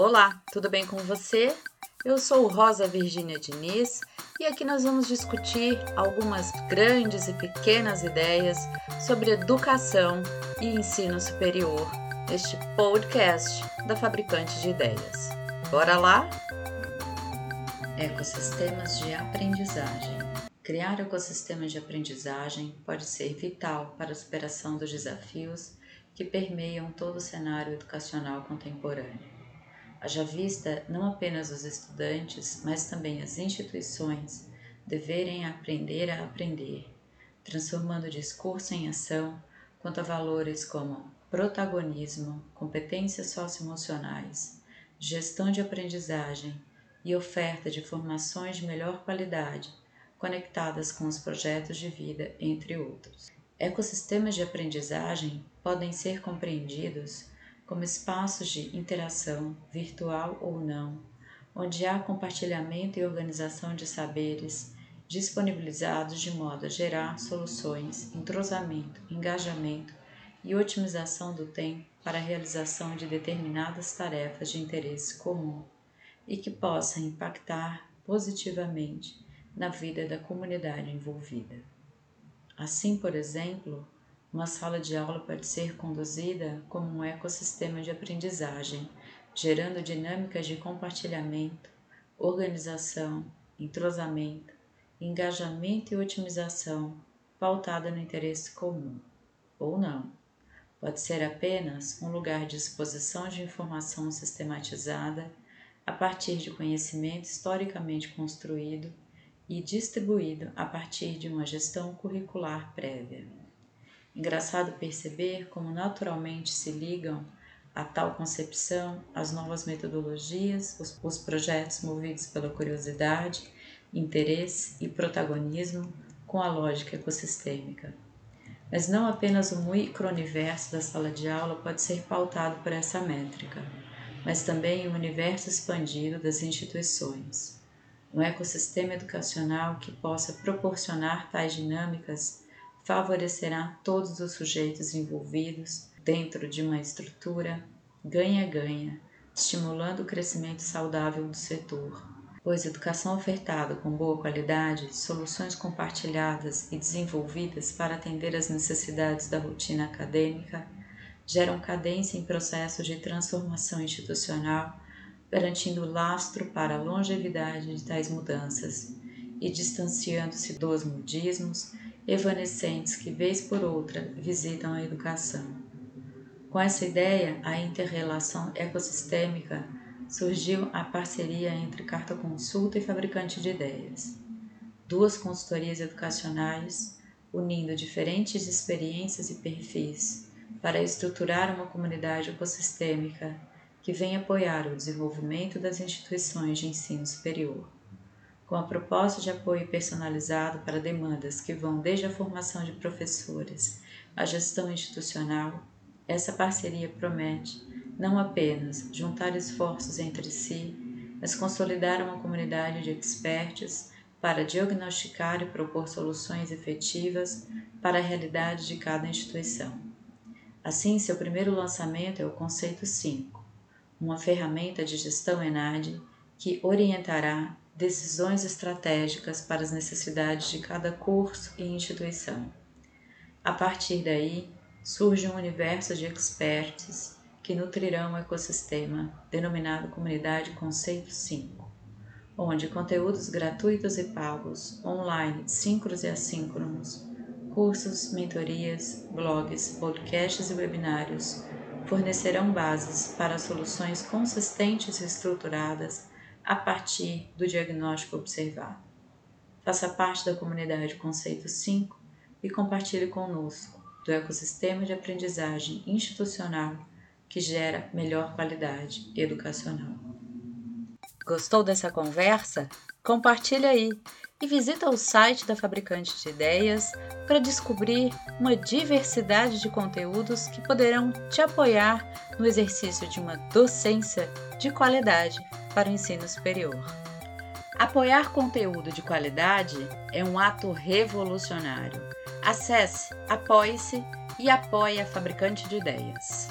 Olá, tudo bem com você? Eu sou Rosa Virgínia Diniz e aqui nós vamos discutir algumas grandes e pequenas ideias sobre educação e ensino superior neste podcast da Fabricante de Ideias. Bora lá? Ecossistemas de aprendizagem. Criar ecossistemas de aprendizagem pode ser vital para a superação dos desafios que permeiam todo o cenário educacional contemporâneo. Haja vista não apenas os estudantes, mas também as instituições deverem aprender a aprender, transformando o discurso em ação quanto a valores como protagonismo, competências socioemocionais, gestão de aprendizagem e oferta de formações de melhor qualidade, conectadas com os projetos de vida, entre outros. Ecossistemas de aprendizagem podem ser compreendidos como espaços de interação, virtual ou não, onde há compartilhamento e organização de saberes disponibilizados de modo a gerar soluções, entrosamento, engajamento e otimização do tempo para a realização de determinadas tarefas de interesse comum e que possa impactar positivamente na vida da comunidade envolvida. Assim, por exemplo, uma sala de aula pode ser conduzida como um ecossistema de aprendizagem, gerando dinâmicas de compartilhamento, organização, entrosamento, engajamento e otimização pautada no interesse comum. Ou não. Pode ser apenas um lugar de exposição de informação sistematizada a partir de conhecimento historicamente construído e distribuído a partir de uma gestão curricular prévia. Engraçado perceber como naturalmente se ligam a tal concepção as novas metodologias, os, os projetos movidos pela curiosidade, interesse e protagonismo com a lógica ecossistêmica. Mas não apenas o micro-universo da sala de aula pode ser pautado por essa métrica, mas também o universo expandido das instituições. Um ecossistema educacional que possa proporcionar tais dinâmicas favorecerá todos os sujeitos envolvidos dentro de uma estrutura ganha-ganha, estimulando o crescimento saudável do setor, pois educação ofertada com boa qualidade, soluções compartilhadas e desenvolvidas para atender às necessidades da rotina acadêmica geram cadência em processos de transformação institucional, garantindo lastro para a longevidade de tais mudanças e distanciando-se dos modismos evanescentes que, vez por outra, visitam a educação. Com essa ideia, a interrelação ecossistêmica, surgiu a parceria entre Carta Consulta e Fabricante de Ideias. Duas consultorias educacionais unindo diferentes experiências e perfis para estruturar uma comunidade ecossistêmica que vem apoiar o desenvolvimento das instituições de ensino superior com a proposta de apoio personalizado para demandas que vão desde a formação de professores à gestão institucional, essa parceria promete não apenas juntar esforços entre si, mas consolidar uma comunidade de experts para diagnosticar e propor soluções efetivas para a realidade de cada instituição. Assim, seu primeiro lançamento é o Conceito 5, uma ferramenta de gestão ENAD que orientará decisões estratégicas para as necessidades de cada curso e instituição. A partir daí, surge um universo de experts que nutrirão o ecossistema denominado Comunidade Conceito 5, onde conteúdos gratuitos e pagos, online, síncronos e assíncronos, cursos, mentorias, blogs, podcasts e webinários fornecerão bases para soluções consistentes e estruturadas a partir do diagnóstico observado. Faça parte da comunidade Conceito 5 e compartilhe conosco do ecossistema de aprendizagem institucional que gera melhor qualidade educacional. Gostou dessa conversa? Compartilhe aí e visita o site da Fabricante de Ideias para descobrir uma diversidade de conteúdos que poderão te apoiar no exercício de uma docência de qualidade para o ensino superior. Apoiar conteúdo de qualidade é um ato revolucionário. Acesse, apoie-se e apoie a Fabricante de Ideias.